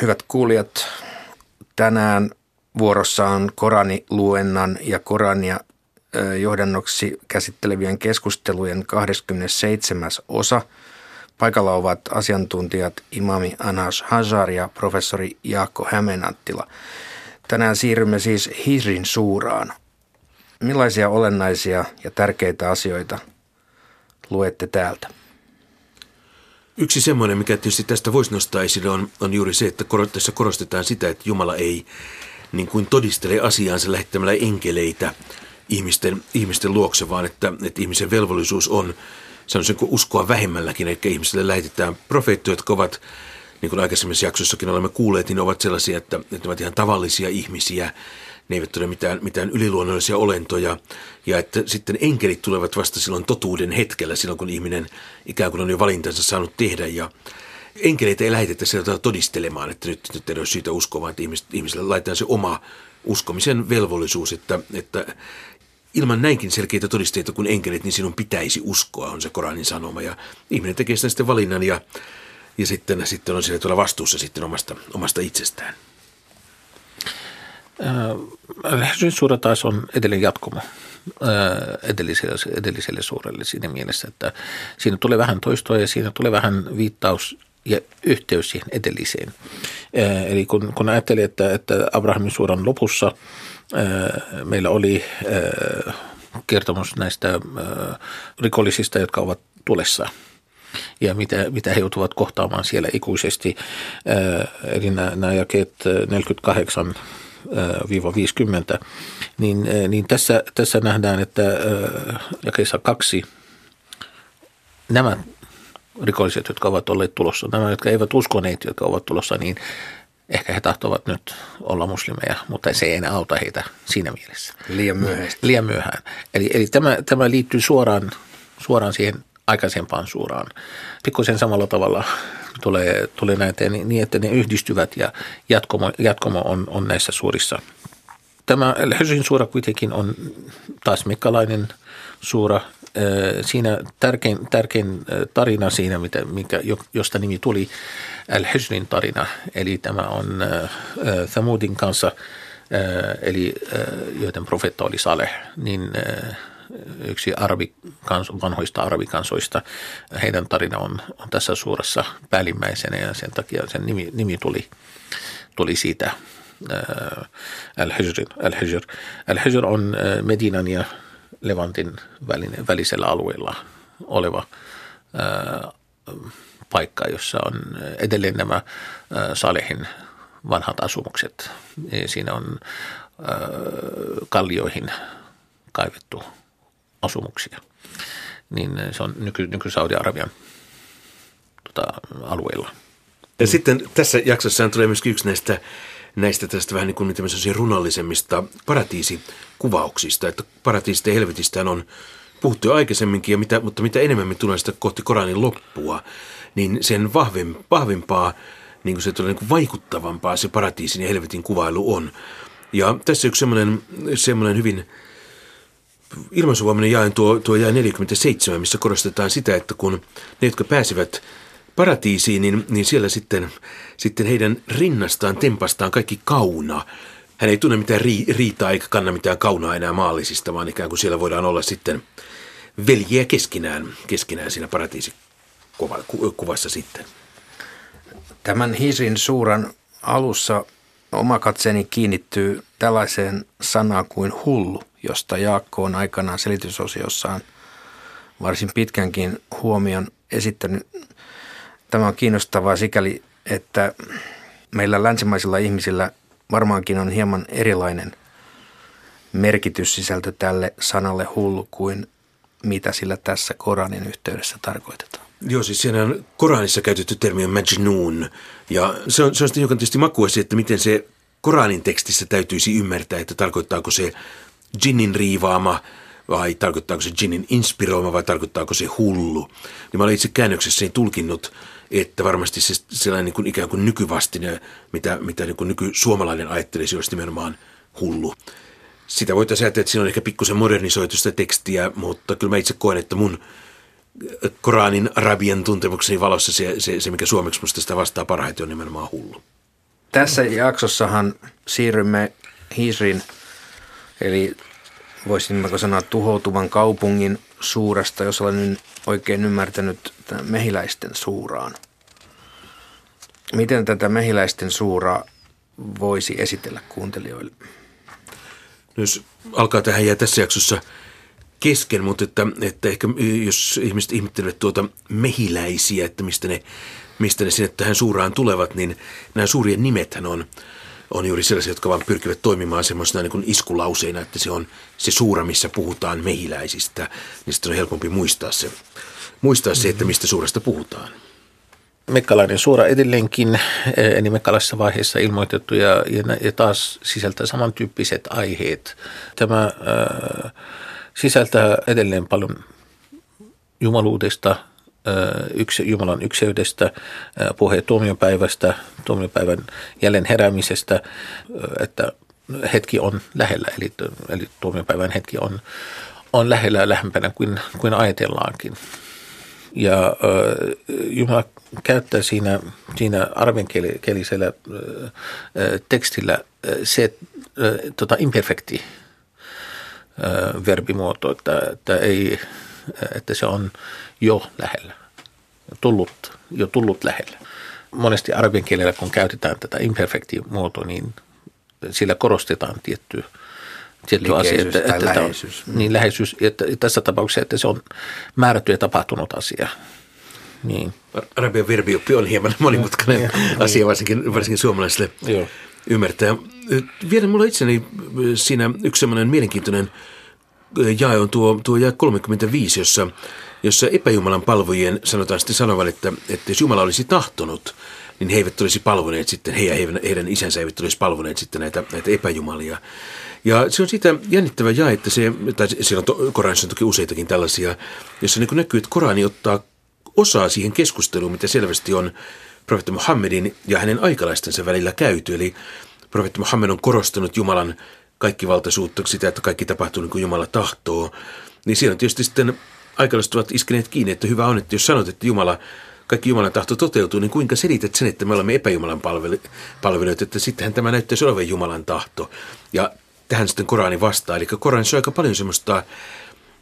Hyvät kuulijat, tänään vuorossa on Korani-luennan ja Korania johdannoksi käsittelevien keskustelujen 27. osa. Paikalla ovat asiantuntijat imami Anas Hajar ja professori Jaakko Hämeenanttila. Tänään siirrymme siis Hisrin suuraan. Millaisia olennaisia ja tärkeitä asioita luette täältä? Yksi semmoinen, mikä tietysti tästä voisi nostaa esille, on, on juuri se, että tässä korostetaan sitä, että Jumala ei niin kuin todistele asiaansa lähettämällä enkeleitä ihmisten, ihmisten luokse, vaan että, että ihmisen velvollisuus on, sanoisin kuin uskoa vähemmälläkin, eli ihmisille lähetetään profeettoja, jotka ovat, niin kuin aikaisemmissa jaksossakin olemme kuulleet, niin ovat sellaisia, että, että ovat ihan tavallisia ihmisiä, ne eivät ole mitään, mitään yliluonnollisia olentoja, ja että sitten enkelit tulevat vasta silloin totuuden hetkellä, silloin kun ihminen ikään kuin on jo valintansa saanut tehdä, ja enkeleitä ei lähetetä sieltä todistelemaan, että nyt, nyt ei ole syytä uskoa, vaan että ihmisille laitetaan se oma uskomisen velvollisuus, että, että ilman näinkin selkeitä todisteita kuin enkelit, niin sinun pitäisi uskoa, on se Koranin sanoma. Ja ihminen tekee sitten valinnan ja, ja sitten, sitten on siellä tuolla vastuussa sitten omasta, omasta itsestään. Läheisyyden suura taas on edelleen jatkumo edelliselle, edelliselle suurelle siinä mielessä, että siinä tulee vähän toistoa ja siinä tulee vähän viittaus ja yhteys siihen edelliseen. Eli kun, kun ajattelin, että, että Abrahamin suuran lopussa meillä oli kertomus näistä rikollisista, jotka ovat tulessa ja mitä, mitä he joutuvat kohtaamaan siellä ikuisesti. Eli nämä, nämä jakeet 48 50, niin, niin tässä, tässä nähdään, että jakeessa kaksi nämä rikolliset, jotka ovat olleet tulossa, nämä, jotka eivät uskoneet, jotka ovat tulossa, niin ehkä he tahtovat nyt olla muslimeja, mutta se ei enää auta heitä siinä mielessä. Liian myöhään. Liian myöhään. Eli, eli tämä, tämä liittyy suoraan, suoraan siihen aikaisempaan suuraan. Pikkuisen samalla tavalla tulee, tulee näitä niin, että ne yhdistyvät ja jatkomo, jatkomo on, on näissä suurissa. Tämä Hesrin suura kuitenkin on taas mikkalainen suura. Siinä tärkein, tärkein tarina siinä, mitä, mikä, josta nimi tuli, Al-Hijrin tarina. Eli tämä on Thamudin kanssa, eli joiden profeetta oli Saleh, niin yksi arabikans, vanhoista arabikansoista. Heidän tarina on, on tässä suuressa päällimmäisenä ja sen takia sen nimi, nimi tuli, tuli siitä Al-Hijr. Al-Hijr. Al-Hijr on Medinan ja Levantin välinen, välisellä alueella oleva ää, paikka, jossa on edelleen nämä ää, Salehin vanhat asumukset. Siinä on ää, kallioihin kaivettu asumuksia. Niin se on nyky, nyky Saudi-Arabian tota, alueella. Ja sitten tässä jaksossa tulee myös yksi näistä näistä tästä vähän niin kuin runollisemmista paratiisikuvauksista, että paratiisista ja helvetistä on puhuttu jo aikaisemminkin, ja mitä, mutta mitä enemmän me tulee sitä kohti Koranin loppua, niin sen vahvim, vahvimpaa, niin kuin se tulee niin kuin vaikuttavampaa se paratiisin ja helvetin kuvailu on. Ja tässä yksi semmoinen, semmoinen hyvin ilmaisuvoiminen jae tuo, tuo jae 47, missä korostetaan sitä, että kun ne, jotka pääsivät paratiisiin, niin, niin siellä sitten, sitten heidän rinnastaan, tempastaan kaikki kauna. Hän ei tunne mitään ri, riitaa eikä kanna mitään kaunaa enää maallisista, vaan ikään kuin siellä voidaan olla sitten veljiä keskinään, keskinään siinä paratiisikuvassa sitten. Tämän Hisin suuran alussa oma katseeni kiinnittyy tällaiseen sanaan kuin hullu, josta Jaakko on aikanaan selitysosiossaan varsin pitkänkin huomion esittänyt. Tämä on kiinnostavaa sikäli, että meillä länsimaisilla ihmisillä varmaankin on hieman erilainen merkityssisältö tälle sanalle hullu kuin mitä sillä tässä Koranin yhteydessä tarkoitetaan. Joo, siis siinä on Koranissa käytetty termi on majnun. Ja se on, se on sitten tietysti makuasi, että miten se Koranin tekstissä täytyisi ymmärtää, että tarkoittaako se jinnin riivaama vai tarkoittaako se jinnin inspiroima vai tarkoittaako se hullu. Niin mä olen itse käännöksessäni tulkinnut että varmasti se sellainen niin kuin ikään kuin nykyvastine, mitä, mitä niin kuin nyky-suomalainen ajattelisi, olisi nimenomaan hullu. Sitä voitaisiin ajatella, että siinä on ehkä pikkusen modernisoitu sitä tekstiä, mutta kyllä mä itse koen, että mun Koranin arabian tuntemukseni valossa se, se, se mikä suomeksi musta sitä vastaa parhaiten, on nimenomaan hullu. Tässä jaksossahan siirrymme Hisrin, eli voisinko sanoa tuhoutuvan kaupungin suuresta, jos olen oikein ymmärtänyt, mehiläisten suuraan. Miten tätä mehiläisten suuraa voisi esitellä kuuntelijoille? Jos alkaa tähän jää tässä jaksossa kesken, mutta että, että ehkä jos ihmiset ihmettelevät tuota mehiläisiä, että mistä ne, mistä ne sinne tähän suuraan tulevat, niin nämä suurien nimethän on, on juuri sellaisia, jotka vaan pyrkivät toimimaan semmoisena niin kuin iskulauseina, että se on se suura, missä puhutaan mehiläisistä, niin sitten on helpompi muistaa se, muistaa se, että mistä suuresta puhutaan. Mekkalainen suora edelleenkin, eh, eli mekkalaisessa vaiheessa ilmoitettu ja, ja taas sisältää samantyyppiset aiheet. Tämä äh, sisältää edelleen paljon jumaluudesta, yksi, Jumalan ykseydestä, puhe tuomiopäivästä, tuomiopäivän jälleen heräämisestä, että hetki on lähellä, eli, eli tuomiopäivän hetki on, on lähellä ja lähempänä kuin, kuin ajatellaankin. Ja äh, Jumala käyttää siinä, siinä arvenkielisellä äh, tekstillä se äh, tota imperfekti äh, verbimuoto, että, että, ei, että se on jo lähellä, tullut, jo tullut lähellä. Monesti arabian kielellä, kun käytetään tätä imperfekti-muotoa, niin sillä korostetaan tiettyä tietty asia, että, että läheisyys. On, niin läheisyys, että tässä tapauksessa, että se on määrätty ja tapahtunut asia. Niin. Arabian verbioppi on hieman monimutkainen ja, asia, niin. varsinkin, varsinkin suomalaisille Joo. ymmärtää. Vielä mulla itseni siinä yksi sellainen mielenkiintoinen jae on tuo, tuo jae 35, jossa, jossa epäjumalan palvojien sanotaan sitten sanovan, että, että jos Jumala olisi tahtonut, niin he eivät olisi palvoneet sitten, he ja heidän, isänsä eivät olisi palvoneet sitten näitä, näitä epäjumalia. Ja se on siitä jännittävä jae, että se, tai siellä on to, Koranissa on toki useitakin tällaisia, jossa niin näkyy, että Korani ottaa osaa siihen keskusteluun, mitä selvästi on profeetta Muhammedin ja hänen aikalaistensa välillä käyty. Eli profeetta Muhammed on korostanut Jumalan kaikkivaltaisuutta, sitä, että kaikki tapahtuu niin kuin Jumala tahtoo. Niin siinä on tietysti sitten aikalaiset ovat iskeneet kiinni, että hyvä on, että jos sanot, että Jumala, kaikki Jumalan tahto toteutuu, niin kuinka selität sen, että me olemme epäjumalan palvelijoita, että sittenhän tämä näyttäisi olevan Jumalan tahto. Ja tähän sitten Korani vastaa. Eli Koranissa on aika paljon semmoista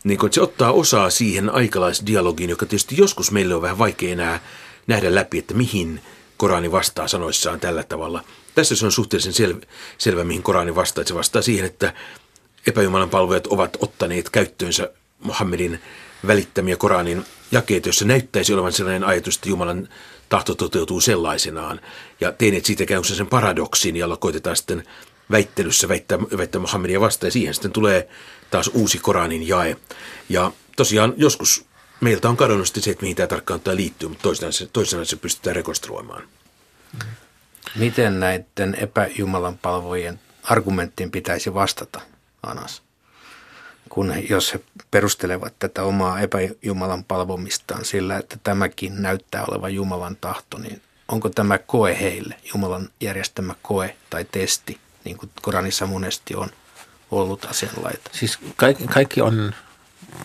niin kuin, että se ottaa osaa siihen aikalaisdialogiin, joka tietysti joskus meille on vähän vaikea enää nähdä läpi, että mihin Korani vastaa sanoissaan tällä tavalla. Tässä se on suhteellisen sel- selvä, mihin Korani vastaa. Se vastaa siihen, että epäjumalan palvojat ovat ottaneet käyttöönsä Muhammedin välittämiä Koranin jakeita, jossa näyttäisi olevan sellainen ajatus, että Jumalan tahto toteutuu sellaisenaan. Ja teineet siitä käy sen paradoksin, jolla koitetaan sitten väittelyssä väittää, väittää Muhammedia vastaan. Ja siihen sitten tulee taas uusi Koranin jae. Ja tosiaan joskus meiltä on kadonnut se, että mihin tämä tarkkaan liittyy, mutta toisena se, toisena se pystytään rekonstruoimaan. Miten näiden epäjumalan palvojen argumenttiin pitäisi vastata, Anas? Kun he, jos he perustelevat tätä omaa epäjumalan palvomistaan sillä, että tämäkin näyttää olevan Jumalan tahto, niin onko tämä koe heille, Jumalan järjestämä koe tai testi, niin kuin Koranissa monesti on ollut asianlaita. Siis kaikki, kaikki on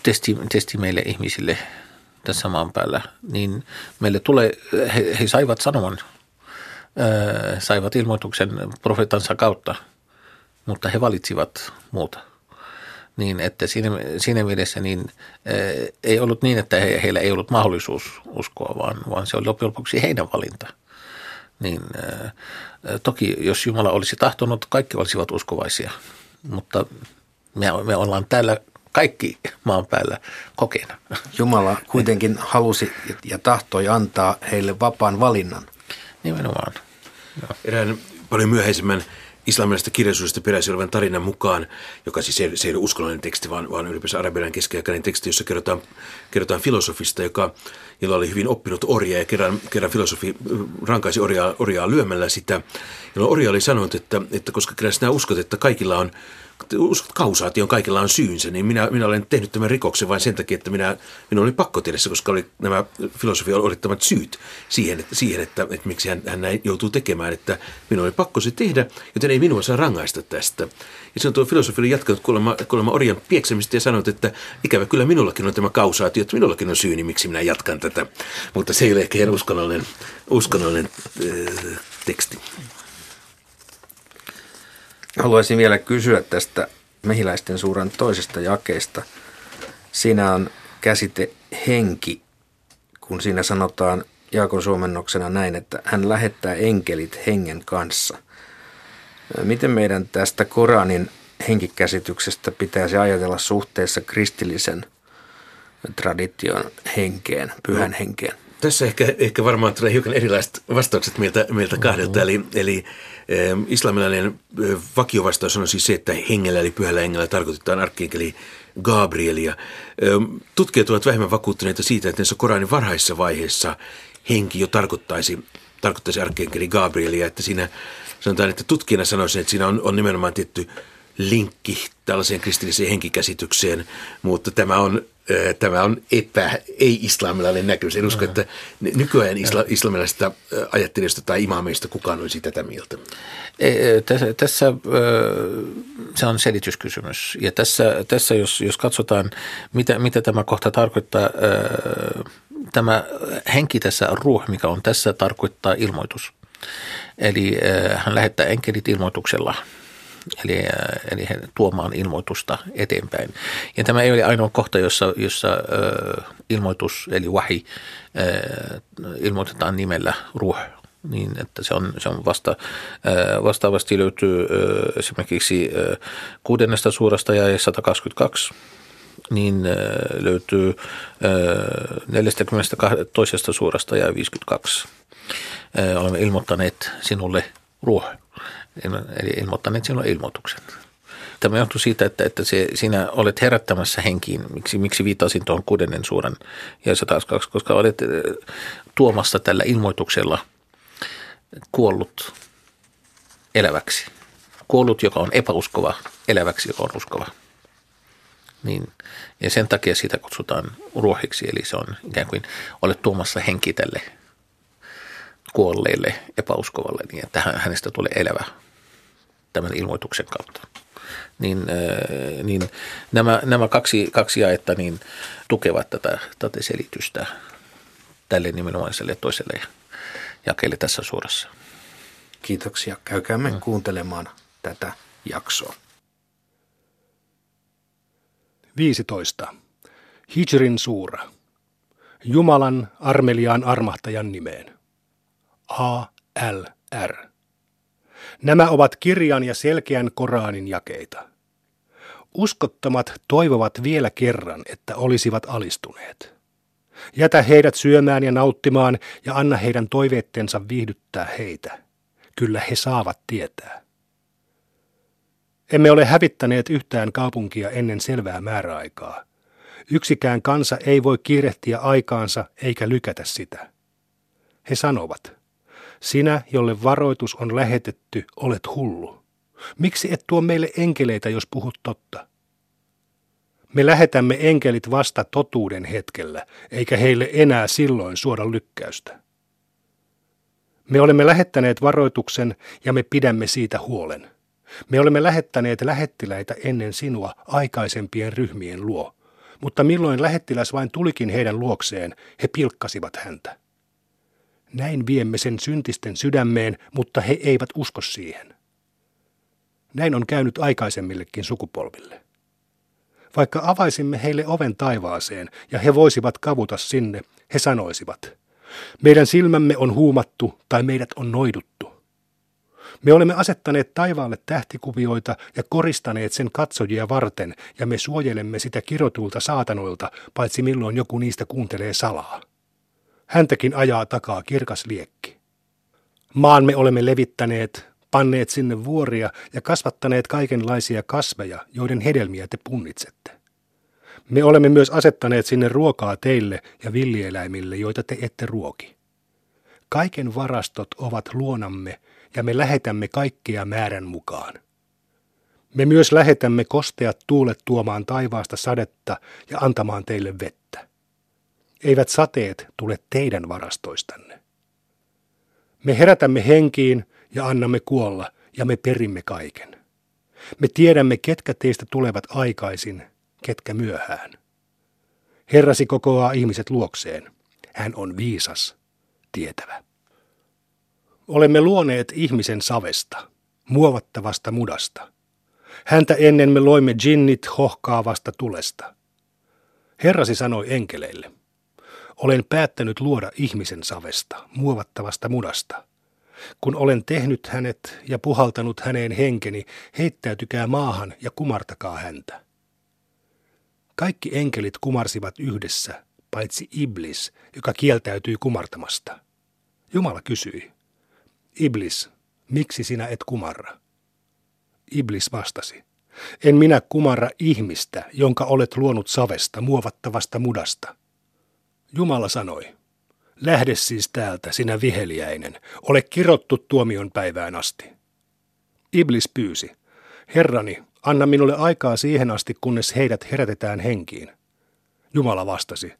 testi, testi meille ihmisille tässä maan päällä. Niin meille tulee, he, he saivat sanoman, saivat ilmoituksen profeetansa kautta, mutta he valitsivat muuta. Niin, että siinä, siinä mielessä niin, äh, ei ollut niin, että he, heillä ei ollut mahdollisuus uskoa, vaan, vaan se oli loppujen lopuksi heidän valinta. Niin, äh, toki jos Jumala olisi tahtonut, kaikki olisivat uskovaisia – mutta me, me ollaan täällä kaikki maan päällä kokeena. Jumala kuitenkin halusi ja tahtoi antaa heille vapaan valinnan. Nimenomaan. Erään paljon myöhäisemmän islamilaisesta kirjallisuudesta peräisin olevan tarinan mukaan, joka siis ei, se ei ole uskonnollinen teksti, vaan, vaan ylipäänsä arabialainen keskiaikainen teksti, jossa kerrotaan, kerrotaan filosofista, joka, jolla oli hyvin oppinut orja ja kerran, kerran filosofi rankaisi orjaa, orjaa lyömällä sitä. Jolloin orja oli sanonut, että, että koska sinä uskot, että kaikilla on uskot kausaation, kaikilla on syynsä, niin minä, minä olen tehnyt tämän rikoksen vain sen takia, että minä, minun oli pakko tehdä se, koska oli nämä filosofian olettamat syyt siihen, että, siihen, että, että miksi hän, hän näin joutuu tekemään, että minun oli pakko se tehdä, joten ei minua saa rangaista tästä. Ja se on tuo filosofi oli jatkanut kuulemma, kuulemma orjan pieksemistä ja sanonut, että ikävä kyllä minullakin on tämä kausaatio, että minullakin on syyni, miksi minä jatkan tätä. Mutta se ei ole ehkä ihan uskonnollinen, uskonnollinen äh, teksti. Haluaisin vielä kysyä tästä mehiläisten suuran toisesta jakeesta. Siinä on käsite henki, kun siinä sanotaan Jaakon suomennoksena näin, että hän lähettää enkelit hengen kanssa. Miten meidän tästä Koranin henkikäsityksestä pitäisi ajatella suhteessa kristillisen tradition henkeen, pyhän no, henkeen? Tässä ehkä, ehkä varmaan tulee hiukan erilaiset vastaukset meiltä, meiltä kahdelta. Eli, eli eh, islamilainen vakiovastaus on siis se, että hengellä eli pyhällä hengellä tarkoitetaan arkkienkeli Gabrielia. Tutkijat ovat vähemmän vakuuttuneita siitä, että näissä Koranin varhaisessa vaiheessa henki jo tarkoittaisi, tarkoittaisi arkkienkeli Gabrielia, että siinä sanotaan, että tutkijana sanoisin, että siinä on, on nimenomaan tietty linkki tällaiseen kristilliseen henkikäsitykseen, mutta tämä on tämä on epä, ei-islamilainen näkemys. En usko, että nykyään isla, islamilaisista ajattelijoista tai imaameista kukaan olisi tätä mieltä. Tässä, tässä se on selityskysymys. Ja tässä, tässä jos, jos katsotaan, mitä, mitä tämä kohta tarkoittaa, tämä henki tässä ruh, mikä on tässä, tarkoittaa ilmoitus. Eli hän lähettää enkelit ilmoituksella – eli, äh, eli tuomaan ilmoitusta eteenpäin. Ja tämä ei ole ainoa kohta, jossa, jossa äh, ilmoitus eli wahi äh, ilmoitetaan nimellä ruh, niin että se on, se on vasta, vastaavasti löytyy esimerkiksi kuudennesta suurasta ja 122 niin löytyy äh, 42 toisesta suurasta ja 52. Äh, olemme ilmoittaneet sinulle ruoh eli ilmoittaneet silloin ilmoituksen. Tämä johtuu siitä, että, että se, sinä olet herättämässä henkiin. Miksi, miksi viittasin tuohon kuudennen suuren ja 102, koska olet eh, tuomassa tällä ilmoituksella kuollut eläväksi. Kuollut, joka on epäuskova, eläväksi, joka on uskova. Niin, ja sen takia sitä kutsutaan ruohiksi, eli se on ikään kuin olet tuomassa henki tälle kuolleille epäuskovalle, niin että hänestä tulee elävä tämän ilmoituksen kautta. Niin, äh, niin nämä, nämä kaksi, kaksi jaetta niin tukevat tätä, tätä selitystä tälle nimenomaiselle toiselle jakeelle tässä suorassa. Kiitoksia. Käykäämme mm. kuuntelemaan tätä jaksoa. 15. Hijrin suura. Jumalan armeliaan armahtajan nimeen. A L R. Nämä ovat kirjan ja selkeän Koraanin jakeita. Uskottomat toivovat vielä kerran, että olisivat alistuneet. Jätä heidät syömään ja nauttimaan ja anna heidän toiveettensa viihdyttää heitä. Kyllä he saavat tietää. Emme ole hävittäneet yhtään kaupunkia ennen selvää määräaikaa. Yksikään kansa ei voi kiirehtiä aikaansa eikä lykätä sitä. He sanovat, sinä, jolle varoitus on lähetetty, olet hullu. Miksi et tuo meille enkeleitä, jos puhut totta? Me lähetämme enkelit vasta totuuden hetkellä, eikä heille enää silloin suoda lykkäystä. Me olemme lähettäneet varoituksen ja me pidämme siitä huolen. Me olemme lähettäneet lähettiläitä ennen sinua aikaisempien ryhmien luo, mutta milloin lähettiläs vain tulikin heidän luokseen, he pilkkasivat häntä. Näin viemme sen syntisten sydämeen, mutta he eivät usko siihen. Näin on käynyt aikaisemmillekin sukupolville. Vaikka avaisimme heille oven taivaaseen ja he voisivat kavuta sinne, he sanoisivat, meidän silmämme on huumattu tai meidät on noiduttu. Me olemme asettaneet taivaalle tähtikuvioita ja koristaneet sen katsojia varten, ja me suojelemme sitä kirotulta saatanoilta, paitsi milloin joku niistä kuuntelee salaa. Häntäkin ajaa takaa kirkas liekki. Maan me olemme levittäneet, panneet sinne vuoria ja kasvattaneet kaikenlaisia kasveja, joiden hedelmiä te punnitsette. Me olemme myös asettaneet sinne ruokaa teille ja villieläimille, joita te ette ruoki. Kaiken varastot ovat luonamme ja me lähetämme kaikkea määrän mukaan. Me myös lähetämme kosteat tuulet tuomaan taivaasta sadetta ja antamaan teille vettä. Eivät sateet tule teidän varastoistanne. Me herätämme henkiin ja annamme kuolla ja me perimme kaiken. Me tiedämme, ketkä teistä tulevat aikaisin, ketkä myöhään. Herrasi kokoaa ihmiset luokseen. Hän on viisas, tietävä. Olemme luoneet ihmisen savesta. muovattavasta mudasta. Häntä ennen me loimme jinnit hohkaavasta tulesta. Herrasi sanoi enkeleille, olen päättänyt luoda ihmisen savesta, muovattavasta mudasta. Kun olen tehnyt hänet ja puhaltanut häneen henkeni, heittäytykää maahan ja kumartakaa häntä. Kaikki enkelit kumarsivat yhdessä, paitsi Iblis, joka kieltäytyi kumartamasta. Jumala kysyi, Iblis, miksi sinä et kumarra? Iblis vastasi, en minä kumarra ihmistä, jonka olet luonut savesta, muovattavasta mudasta. Jumala sanoi, lähde siis täältä, sinä viheliäinen, ole kirottu tuomion päivään asti. Iblis pyysi, Herrani, anna minulle aikaa siihen asti, kunnes heidät herätetään henkiin. Jumala vastasi,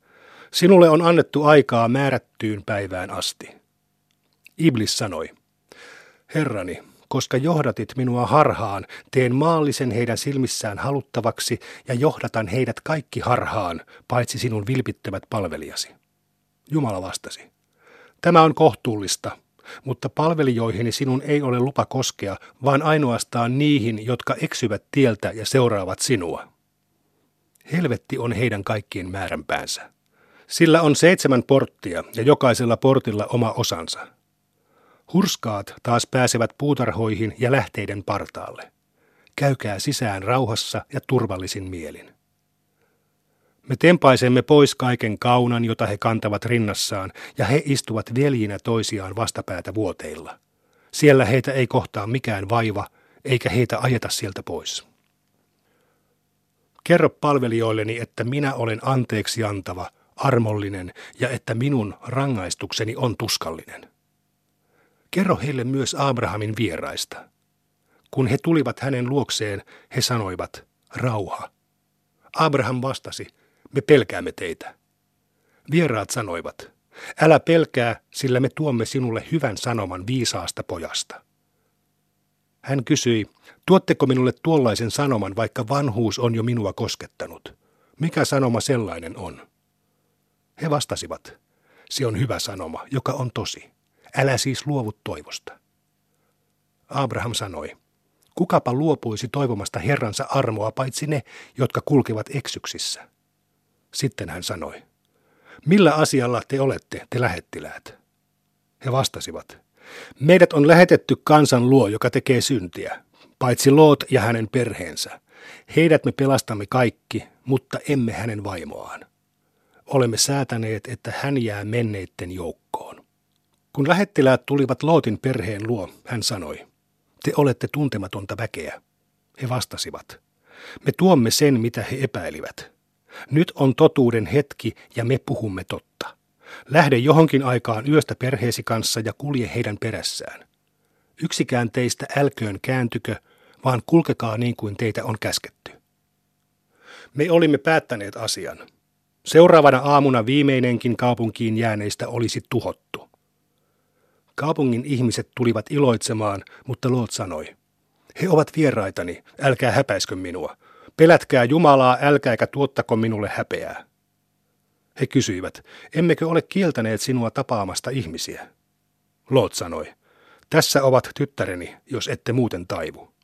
sinulle on annettu aikaa määrättyyn päivään asti. Iblis sanoi, Herrani, koska johdatit minua harhaan, teen maallisen heidän silmissään haluttavaksi ja johdatan heidät kaikki harhaan, paitsi sinun vilpittömät palvelijasi. Jumala vastasi, tämä on kohtuullista, mutta palvelijoihini sinun ei ole lupa koskea, vaan ainoastaan niihin, jotka eksyvät tieltä ja seuraavat sinua. Helvetti on heidän kaikkien määränpäänsä. Sillä on seitsemän porttia ja jokaisella portilla oma osansa. Hurskaat taas pääsevät puutarhoihin ja lähteiden partaalle. Käykää sisään rauhassa ja turvallisin mielin. Me tempaisemme pois kaiken kaunan, jota he kantavat rinnassaan, ja he istuvat veljinä toisiaan vastapäätä vuoteilla. Siellä heitä ei kohtaa mikään vaiva, eikä heitä ajeta sieltä pois. Kerro palvelijoilleni, että minä olen anteeksi antava, armollinen ja että minun rangaistukseni on tuskallinen. Kerro heille myös Abrahamin vieraista. Kun he tulivat hänen luokseen, he sanoivat, rauha. Abraham vastasi, me pelkäämme teitä. Vieraat sanoivat, älä pelkää, sillä me tuomme sinulle hyvän sanoman viisaasta pojasta. Hän kysyi, tuotteko minulle tuollaisen sanoman, vaikka vanhuus on jo minua koskettanut? Mikä sanoma sellainen on? He vastasivat, se on hyvä sanoma, joka on tosi. Älä siis luovu toivosta. Abraham sanoi, kukapa luopuisi toivomasta Herransa armoa paitsi ne, jotka kulkevat eksyksissä. Sitten hän sanoi, millä asialla te olette, te lähettiläät? He vastasivat, meidät on lähetetty kansan luo, joka tekee syntiä, paitsi Loot ja hänen perheensä. Heidät me pelastamme kaikki, mutta emme hänen vaimoaan. Olemme säätäneet, että hän jää menneitten joukkoon. Kun lähettiläät tulivat Lootin perheen luo, hän sanoi, te olette tuntematonta väkeä. He vastasivat, me tuomme sen, mitä he epäilivät. Nyt on totuuden hetki ja me puhumme totta. Lähde johonkin aikaan yöstä perheesi kanssa ja kulje heidän perässään. Yksikään teistä älköön kääntykö, vaan kulkekaa niin kuin teitä on käsketty. Me olimme päättäneet asian. Seuraavana aamuna viimeinenkin kaupunkiin jääneistä olisi tuhottu. Kaupungin ihmiset tulivat iloitsemaan, mutta Loot sanoi, he ovat vieraitani, älkää häpäiskö minua. Pelätkää Jumalaa, älkääkä tuottako minulle häpeää. He kysyivät, emmekö ole kieltäneet sinua tapaamasta ihmisiä? Loot sanoi, tässä ovat tyttäreni, jos ette muuten taivu.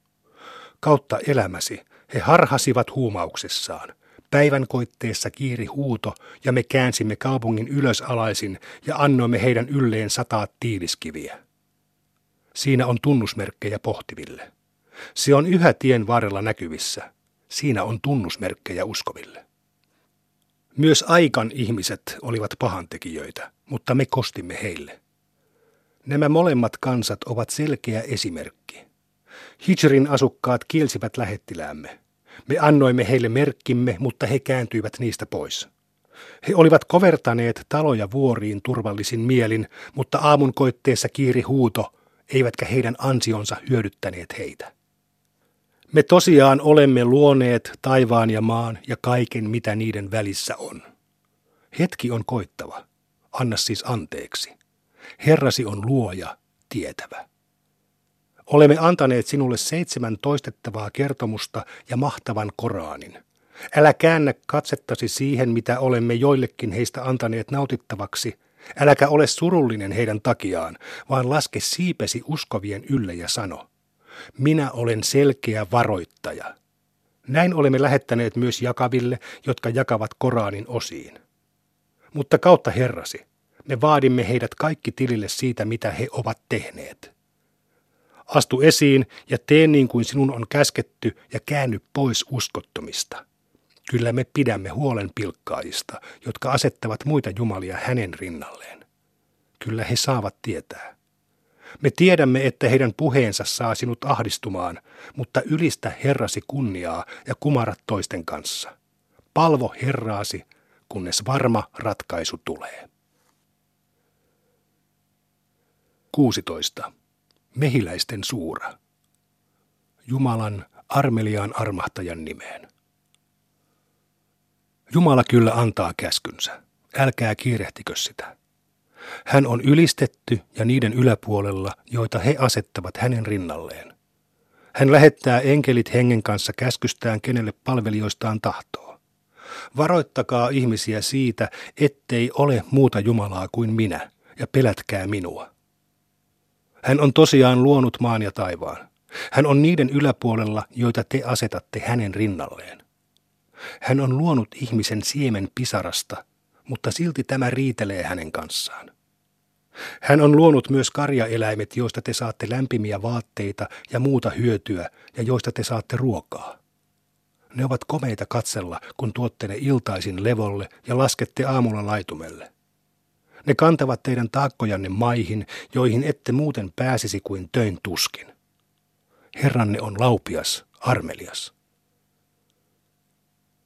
Kautta elämäsi he harhasivat huumauksessaan. Päivän koitteessa kiiri huuto, ja me käänsimme kaupungin ylösalaisin ja annoimme heidän ylleen sataa tiiliskiviä. Siinä on tunnusmerkkejä pohtiville. Se on yhä tien varrella näkyvissä. Siinä on tunnusmerkkejä uskoville. Myös aikan ihmiset olivat pahantekijöitä, mutta me kostimme heille. Nämä molemmat kansat ovat selkeä esimerkki. Hijrin asukkaat kielsivät lähettiläämme. Me annoimme heille merkkimme, mutta he kääntyivät niistä pois. He olivat kovertaneet taloja vuoriin turvallisin mielin, mutta aamun koitteessa kiiri huuto, eivätkä heidän ansionsa hyödyttäneet heitä. Me tosiaan olemme luoneet taivaan ja maan ja kaiken, mitä niiden välissä on. Hetki on koittava. Anna siis anteeksi. Herrasi on luoja, tietävä. Olemme antaneet sinulle seitsemän toistettavaa kertomusta ja mahtavan Koraanin. Älä käännä katsettasi siihen, mitä olemme joillekin heistä antaneet nautittavaksi. Äläkä ole surullinen heidän takiaan, vaan laske siipesi uskovien ylle ja sano – minä olen selkeä varoittaja. Näin olemme lähettäneet myös jakaville, jotka jakavat Koraanin osiin. Mutta kautta Herrasi, me vaadimme heidät kaikki tilille siitä, mitä he ovat tehneet. Astu esiin ja tee niin kuin sinun on käsketty ja käänny pois uskottomista. Kyllä me pidämme huolen pilkkaajista, jotka asettavat muita jumalia hänen rinnalleen. Kyllä he saavat tietää. Me tiedämme, että heidän puheensa saa sinut ahdistumaan, mutta ylistä Herrasi kunniaa ja kumarat toisten kanssa. Palvo Herraasi, kunnes varma ratkaisu tulee. 16. Mehiläisten suura. Jumalan armeliaan armahtajan nimeen. Jumala kyllä antaa käskynsä. Älkää kiirehtikö sitä. Hän on ylistetty ja niiden yläpuolella, joita he asettavat hänen rinnalleen. Hän lähettää enkelit hengen kanssa käskystään, kenelle palvelijoistaan tahtoo. Varoittakaa ihmisiä siitä, ettei ole muuta Jumalaa kuin minä, ja pelätkää minua. Hän on tosiaan luonut maan ja taivaan. Hän on niiden yläpuolella, joita te asetatte hänen rinnalleen. Hän on luonut ihmisen siemen pisarasta, mutta silti tämä riitelee hänen kanssaan. Hän on luonut myös karjaeläimet, joista te saatte lämpimiä vaatteita ja muuta hyötyä ja joista te saatte ruokaa. Ne ovat komeita katsella, kun tuotte ne iltaisin levolle ja laskette aamulla laitumelle. Ne kantavat teidän taakkojanne maihin, joihin ette muuten pääsisi kuin töin tuskin. Herranne on laupias, armelias.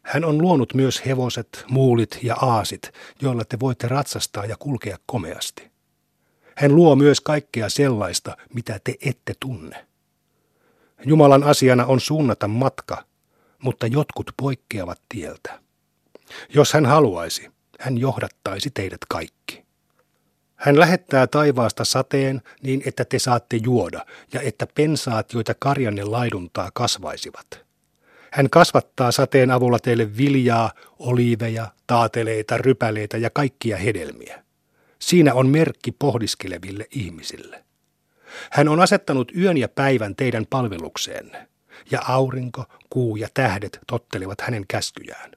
Hän on luonut myös hevoset, muulit ja aasit, joilla te voitte ratsastaa ja kulkea komeasti. Hän luo myös kaikkea sellaista, mitä te ette tunne. Jumalan asiana on suunnata matka, mutta jotkut poikkeavat tieltä. Jos hän haluaisi, hän johdattaisi teidät kaikki. Hän lähettää taivaasta sateen niin, että te saatte juoda ja että pensaat, joita karjanne laiduntaa, kasvaisivat. Hän kasvattaa sateen avulla teille viljaa, oliiveja, taateleita, rypäleitä ja kaikkia hedelmiä. Siinä on merkki pohdiskeleville ihmisille. Hän on asettanut yön ja päivän teidän palvelukseenne, ja aurinko, kuu ja tähdet tottelevat hänen käskyjään.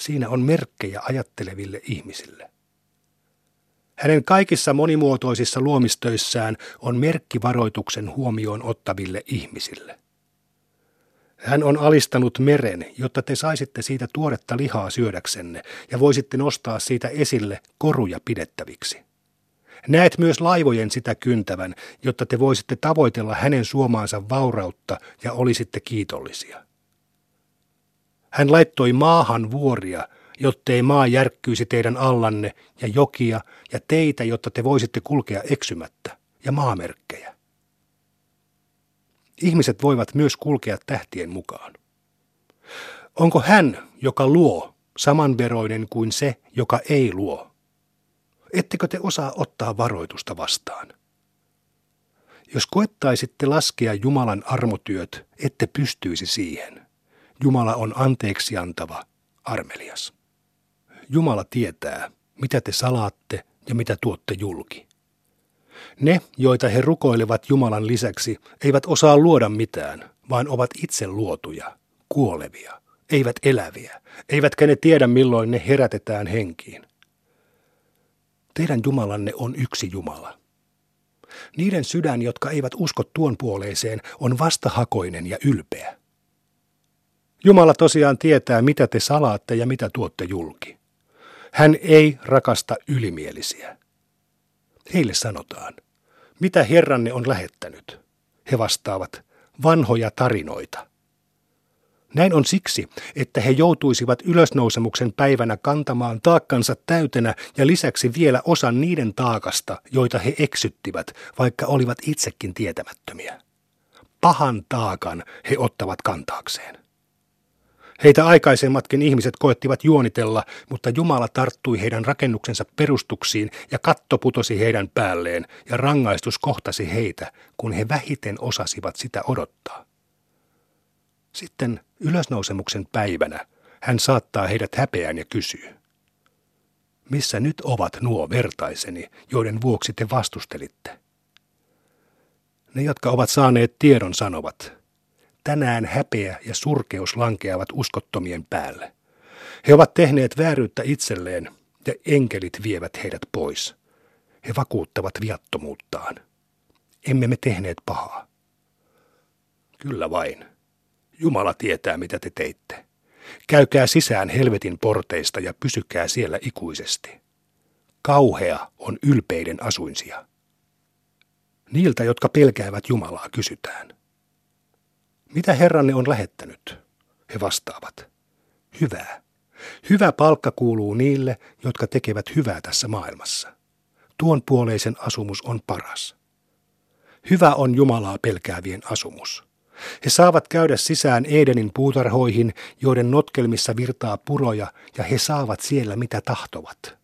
Siinä on merkkejä ajatteleville ihmisille. Hänen kaikissa monimuotoisissa luomistöissään on merkkivaroituksen huomioon ottaville ihmisille. Hän on alistanut meren, jotta te saisitte siitä tuoretta lihaa syödäksenne ja voisitte nostaa siitä esille koruja pidettäviksi. Näet myös laivojen sitä kyntävän, jotta te voisitte tavoitella hänen suomaansa vaurautta ja olisitte kiitollisia. Hän laittoi maahan vuoria, jottei maa järkkyisi teidän allanne, ja jokia ja teitä, jotta te voisitte kulkea eksymättä, ja maamerkkejä. Ihmiset voivat myös kulkea tähtien mukaan. Onko hän, joka luo, samanveroinen kuin se, joka ei luo? Ettekö te osaa ottaa varoitusta vastaan? Jos koettaisitte laskea Jumalan armotyöt, ette pystyisi siihen. Jumala on anteeksi antava, armelias. Jumala tietää, mitä te salaatte ja mitä tuotte julki. Ne, joita he rukoilevat Jumalan lisäksi, eivät osaa luoda mitään, vaan ovat itse luotuja, kuolevia, eivät eläviä, eivätkä ne tiedä milloin ne herätetään henkiin. Teidän Jumalanne on yksi Jumala. Niiden sydän, jotka eivät usko tuon puoleiseen, on vastahakoinen ja ylpeä. Jumala tosiaan tietää, mitä te salaatte ja mitä tuotte julki. Hän ei rakasta ylimielisiä. Heille sanotaan, mitä Herranne on lähettänyt? He vastaavat, vanhoja tarinoita. Näin on siksi, että he joutuisivat ylösnousemuksen päivänä kantamaan taakkansa täytenä ja lisäksi vielä osan niiden taakasta, joita he eksyttivät, vaikka olivat itsekin tietämättömiä. Pahan taakan he ottavat kantaakseen. Heitä aikaisemmatkin ihmiset koettivat juonitella, mutta Jumala tarttui heidän rakennuksensa perustuksiin ja katto putosi heidän päälleen ja rangaistus kohtasi heitä, kun he vähiten osasivat sitä odottaa. Sitten ylösnousemuksen päivänä hän saattaa heidät häpeään ja kysyy. Missä nyt ovat nuo vertaiseni, joiden vuoksi te vastustelitte? Ne, jotka ovat saaneet tiedon, sanovat, tänään häpeä ja surkeus lankeavat uskottomien päälle. He ovat tehneet vääryyttä itselleen ja enkelit vievät heidät pois. He vakuuttavat viattomuuttaan. Emme me tehneet pahaa. Kyllä vain. Jumala tietää, mitä te teitte. Käykää sisään helvetin porteista ja pysykää siellä ikuisesti. Kauhea on ylpeiden asuinsia. Niiltä, jotka pelkäävät Jumalaa, kysytään. Mitä Herranne on lähettänyt? He vastaavat. Hyvää. Hyvä palkka kuuluu niille, jotka tekevät hyvää tässä maailmassa. Tuon puoleisen asumus on paras. Hyvä on Jumalaa pelkäävien asumus. He saavat käydä sisään Edenin puutarhoihin, joiden notkelmissa virtaa puroja, ja he saavat siellä mitä tahtovat.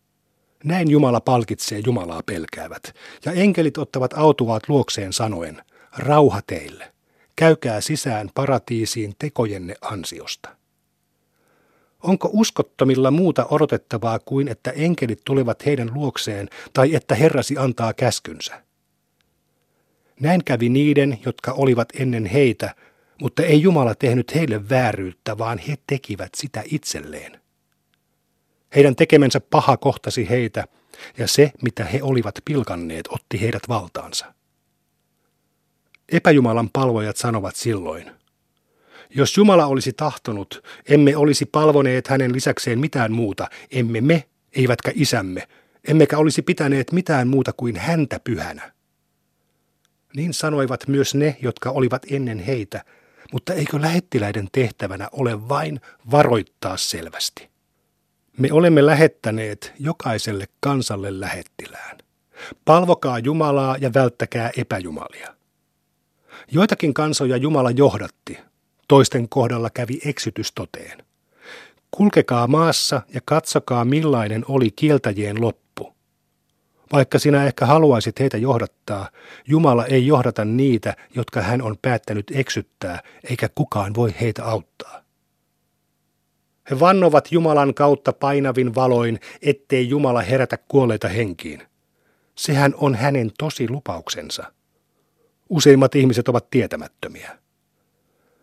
Näin Jumala palkitsee Jumalaa pelkäävät, ja enkelit ottavat autuaat luokseen sanoen, rauha teille, käykää sisään paratiisiin tekojenne ansiosta. Onko uskottomilla muuta odotettavaa kuin, että enkelit tulevat heidän luokseen tai että Herrasi antaa käskynsä? Näin kävi niiden, jotka olivat ennen heitä, mutta ei Jumala tehnyt heille vääryyttä, vaan he tekivät sitä itselleen. Heidän tekemensä paha kohtasi heitä, ja se, mitä he olivat pilkanneet, otti heidät valtaansa. Epäjumalan palvojat sanovat silloin, jos Jumala olisi tahtonut, emme olisi palvoneet hänen lisäkseen mitään muuta, emme me, eivätkä isämme, emmekä olisi pitäneet mitään muuta kuin häntä pyhänä. Niin sanoivat myös ne, jotka olivat ennen heitä, mutta eikö lähettiläiden tehtävänä ole vain varoittaa selvästi? Me olemme lähettäneet jokaiselle kansalle lähettilään. Palvokaa Jumalaa ja välttäkää epäjumalia. Joitakin kansoja Jumala johdatti, toisten kohdalla kävi eksytys toteen. Kulkekaa maassa ja katsokaa millainen oli kieltäjien loppu. Vaikka sinä ehkä haluaisit heitä johdattaa, Jumala ei johdata niitä, jotka hän on päättänyt eksyttää, eikä kukaan voi heitä auttaa. He vannovat Jumalan kautta painavin valoin, ettei Jumala herätä kuolleita henkiin. Sehän on hänen tosi lupauksensa. Useimmat ihmiset ovat tietämättömiä.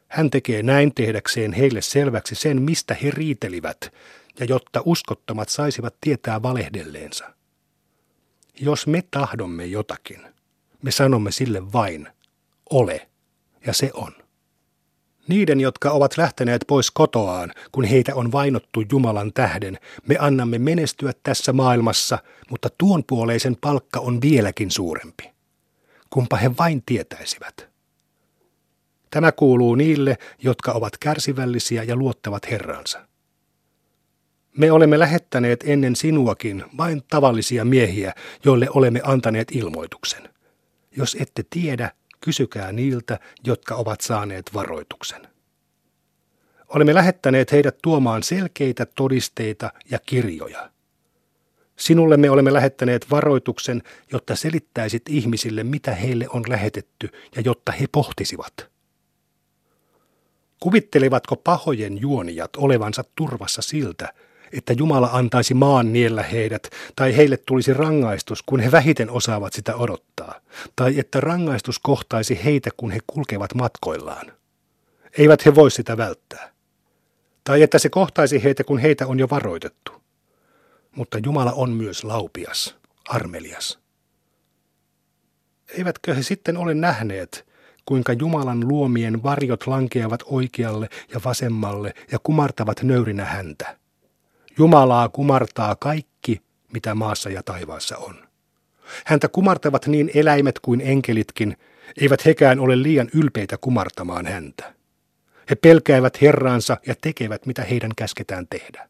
Hän tekee näin tehdäkseen heille selväksi sen, mistä he riitelivät, ja jotta uskottomat saisivat tietää valehdelleensa. Jos me tahdomme jotakin, me sanomme sille vain, ole, ja se on. Niiden, jotka ovat lähteneet pois kotoaan, kun heitä on vainottu Jumalan tähden, me annamme menestyä tässä maailmassa, mutta tuon puoleisen palkka on vieläkin suurempi. Kumpa he vain tietäisivät. Tämä kuuluu niille, jotka ovat kärsivällisiä ja luottavat Herransa. Me olemme lähettäneet ennen sinuakin vain tavallisia miehiä, joille olemme antaneet ilmoituksen. Jos ette tiedä, kysykää niiltä, jotka ovat saaneet varoituksen. Olemme lähettäneet heidät tuomaan selkeitä todisteita ja kirjoja. Sinulle me olemme lähettäneet varoituksen, jotta selittäisit ihmisille, mitä heille on lähetetty ja jotta he pohtisivat. Kuvittelivatko pahojen juonijat olevansa turvassa siltä, että Jumala antaisi maan niellä heidät, tai heille tulisi rangaistus, kun he vähiten osaavat sitä odottaa, tai että rangaistus kohtaisi heitä, kun he kulkevat matkoillaan. Eivät he voi sitä välttää. Tai että se kohtaisi heitä, kun heitä on jo varoitettu. Mutta Jumala on myös laupias, armelias. Eivätkö he sitten ole nähneet, kuinka Jumalan luomien varjot lankeavat oikealle ja vasemmalle ja kumartavat nöyrinä häntä. Jumalaa kumartaa kaikki, mitä maassa ja taivaassa on. Häntä kumartavat niin eläimet kuin enkelitkin, eivät hekään ole liian ylpeitä kumartamaan häntä. He pelkäävät Herraansa ja tekevät, mitä heidän käsketään tehdä.